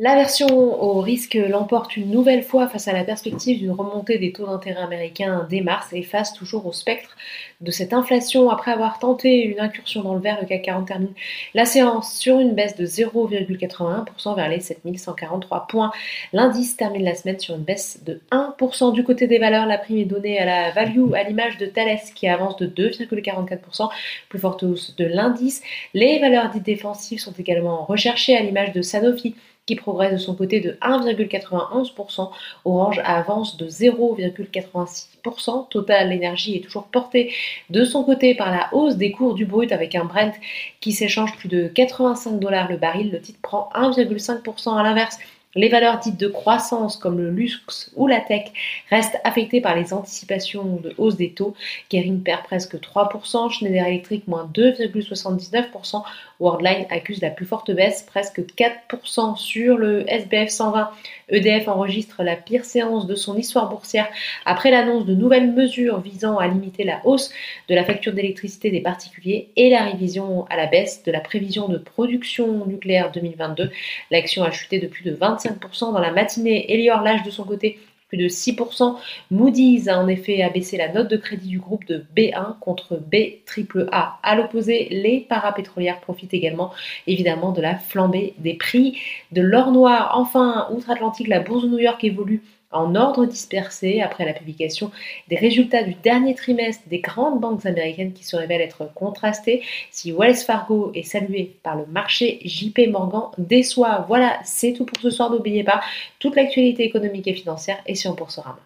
L'aversion au risque l'emporte une nouvelle fois face à la perspective d'une remontée des taux d'intérêt américains dès mars et face toujours au spectre de cette inflation. Après avoir tenté une incursion dans le vert, le CAC 40 termine la séance sur une baisse de 0,81% vers les 7143 points. L'indice termine la semaine sur une baisse de 1%. Du côté des valeurs, la prime est donnée à la value à l'image de Thales qui avance de 2,44%, plus forte hausse de l'indice. Les valeurs dites défensives sont également recherchées à l'image de Sanofi qui progresse de son côté de 1,91%. Orange avance de 0,86%. Total Energy est toujours porté de son côté par la hausse des cours du brut avec un Brent qui s'échange plus de 85 dollars le baril. Le titre prend 1,5% à l'inverse. Les valeurs dites de croissance comme le luxe ou la tech restent affectées par les anticipations de hausse des taux. Kering perd presque 3%, Schneider Electric moins 2,79%, Worldline accuse la plus forte baisse, presque 4% sur le SBF 120. EDF enregistre la pire séance de son histoire boursière après l'annonce de nouvelles mesures visant à limiter la hausse de la facture d'électricité des particuliers et la révision à la baisse de la prévision de production nucléaire 2022. L'action a chuté de plus de 25% dans la matinée. Elior lâche de son côté plus de 6%. Moody's a en effet abaissé la note de crédit du groupe de B1 contre B A. À l'opposé, les parapétrolières profitent également évidemment de la flambée des prix de l'or noir. Enfin, outre-Atlantique, la bourse de New York évolue en ordre dispersé après la publication des résultats du dernier trimestre des grandes banques américaines qui se révèlent être contrastés. Si Wells Fargo est salué par le marché, JP Morgan déçoit. Voilà, c'est tout pour ce soir. N'oubliez pas, toute l'actualité économique et financière est sur Boursorama.